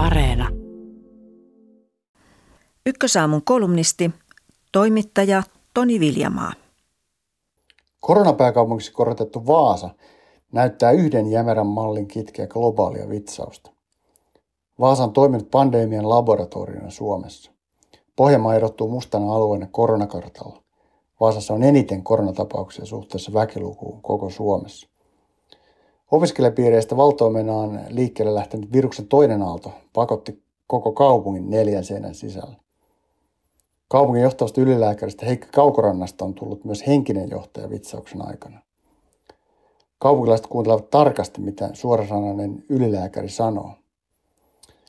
Areena. Ykkösaamun kolumnisti, toimittaja Toni Viljamaa. Koronapääkaupungiksi korotettu Vaasa näyttää yhden jämerän mallin kitkeä globaalia vitsausta. Vaasa on toiminut pandemian laboratoriona Suomessa. Pohjanmaa erottuu mustana alueena koronakartalla. Vaasassa on eniten koronatapauksia suhteessa väkilukuun koko Suomessa. Opiskelijapiireistä valtoimenaan liikkeelle lähtenyt viruksen toinen aalto pakotti koko kaupungin neljän seinän sisällä. Kaupungin johtavasta ylilääkäristä Heikki Kaukorannasta on tullut myös henkinen johtaja vitsauksen aikana. Kaupunkilaiset kuuntelevat tarkasti, mitä suorasanainen ylilääkäri sanoo.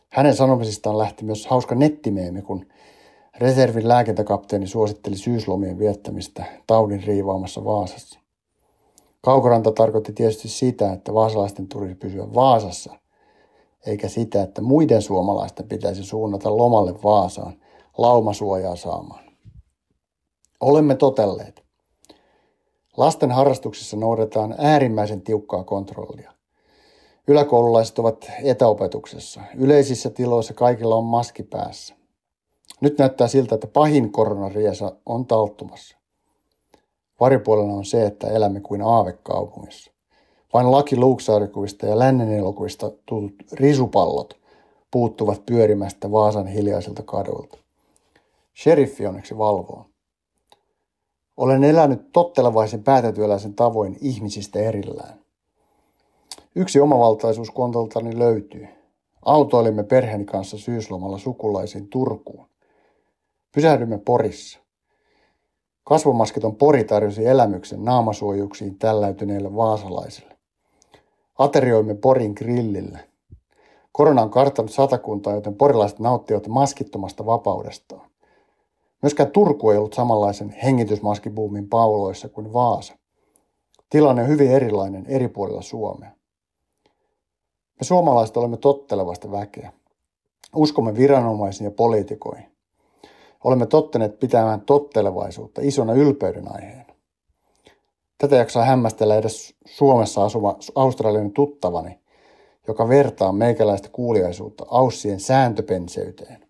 Hänen sanomisistaan lähti myös hauska nettimeemi, kun reservin lääkintäkapteeni suositteli syyslomien viettämistä taudin riivaamassa Vaasassa. Kaukoranta tarkoitti tietysti sitä, että vaasalaisten tulisi pysyä Vaasassa, eikä sitä, että muiden suomalaisten pitäisi suunnata lomalle Vaasaan laumasuojaa saamaan. Olemme totelleet. Lasten harrastuksissa noudatetaan äärimmäisen tiukkaa kontrollia. Yläkoululaiset ovat etäopetuksessa. Yleisissä tiloissa kaikilla on maski päässä. Nyt näyttää siltä, että pahin koronariesa on talttumassa. Varipuolella on se, että elämme kuin aavekaupungissa. Vain laki luuksaarikuvista ja lännen elokuvista tutut risupallot puuttuvat pyörimästä Vaasan hiljaisilta kaduilta. Sheriffi onneksi valvoo. Olen elänyt tottelevaisen päätätyöläisen tavoin ihmisistä erillään. Yksi omavaltaisuus kontoltani löytyy. Autoilimme perheeni kanssa syyslomalla sukulaisiin Turkuun. Pysähdymme Porissa. Kasvomaskiton Pori tarjosi elämyksen naamasuojuksiin tälläytyneille vaasalaisille. Aterioimme Porin grillillä. Korona on karttanut satakuntaa, joten porilaiset nauttivat maskittomasta vapaudestaan. Myöskään Turku ei ollut samanlaisen hengitysmaskibuumin pauloissa kuin Vaasa. Tilanne on hyvin erilainen eri puolilla Suomea. Me suomalaiset olemme tottelevasta väkeä. Uskomme viranomaisiin ja poliitikoihin. Olemme totteneet pitämään tottelevaisuutta isona ylpeyden aiheena. Tätä jaksaa hämmästellä edes Suomessa asuva australian tuttavani, joka vertaa meikäläistä kuuliaisuutta aussien sääntöpenseyteen.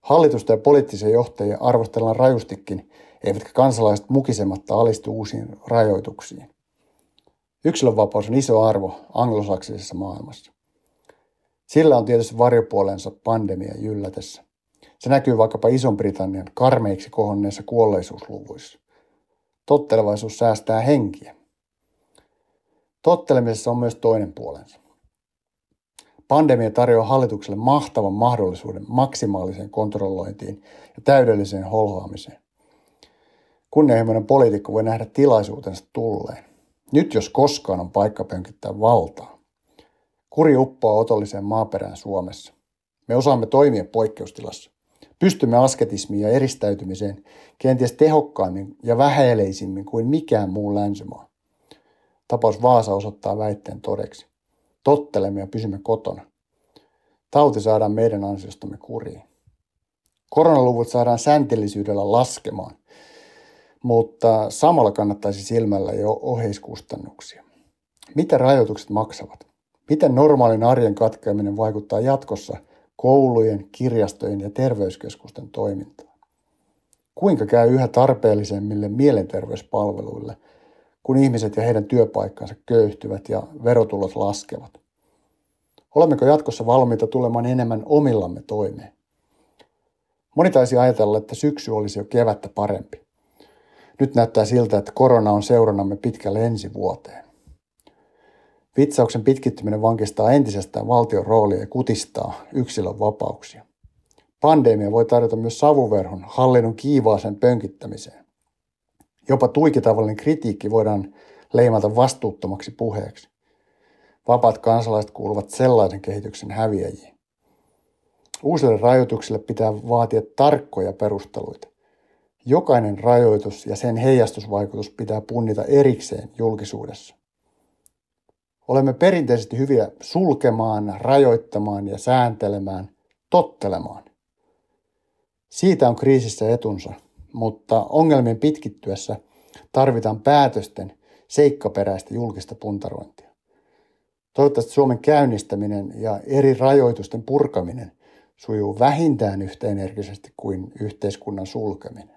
Hallitusta ja poliittisia johtajia arvostellaan rajustikin, eivätkä kansalaiset mukisematta alistu uusiin rajoituksiin. Yksilönvapaus on iso arvo anglosaksisessa maailmassa. Sillä on tietysti varjopuolensa pandemia jyllätessä. Se näkyy vaikkapa Ison-Britannian karmeiksi kohonneissa kuolleisuusluvuissa. Tottelevaisuus säästää henkiä. Tottelemisessa on myös toinen puolensa. Pandemia tarjoaa hallitukselle mahtavan mahdollisuuden maksimaaliseen kontrollointiin ja täydelliseen holhoamiseen. Kunnianhimoinen poliitikko voi nähdä tilaisuutensa tulleen. Nyt jos koskaan on paikka pönkittää valtaa. Kuri uppoaa otolliseen maaperään Suomessa. Me osaamme toimia poikkeustilassa. Pystymme asketismiin ja eristäytymiseen kenties tehokkaammin ja vähäileisimmin kuin mikään muu länsimaa. Tapaus Vaasa osoittaa väitteen todeksi. Tottelemme ja pysymme kotona. Tauti saadaan meidän ansiostamme kuriin. Koronaluvut saadaan säntellisyydellä laskemaan, mutta samalla kannattaisi silmällä jo oheiskustannuksia. Mitä rajoitukset maksavat? Miten normaalin arjen katkeaminen vaikuttaa jatkossa koulujen, kirjastojen ja terveyskeskusten toimintaan? Kuinka käy yhä tarpeellisemmille mielenterveyspalveluille – kun ihmiset ja heidän työpaikkansa köyhtyvät ja verotulot laskevat? Olemmeko jatkossa valmiita tulemaan enemmän omillamme toimeen? Moni taisi ajatella, että syksy olisi jo kevättä parempi. Nyt näyttää siltä, että korona on seurannamme pitkälle ensi vuoteen. Vitsauksen pitkittyminen vankistaa entisestään valtion roolia ja kutistaa yksilön vapauksia. Pandemia voi tarjota myös savuverhon hallinnon kiivaaseen pönkittämiseen. Jopa tuikitavallinen kritiikki voidaan leimata vastuuttomaksi puheeksi. Vapaat kansalaiset kuuluvat sellaisen kehityksen häviäjiin. Uusille rajoituksille pitää vaatia tarkkoja perusteluita. Jokainen rajoitus ja sen heijastusvaikutus pitää punnita erikseen julkisuudessa. Olemme perinteisesti hyviä sulkemaan, rajoittamaan ja sääntelemään, tottelemaan. Siitä on kriisissä etunsa – mutta ongelmien pitkittyessä tarvitaan päätösten seikkaperäistä julkista puntarointia. Toivottavasti Suomen käynnistäminen ja eri rajoitusten purkaminen sujuu vähintään yhtä energisesti kuin yhteiskunnan sulkeminen.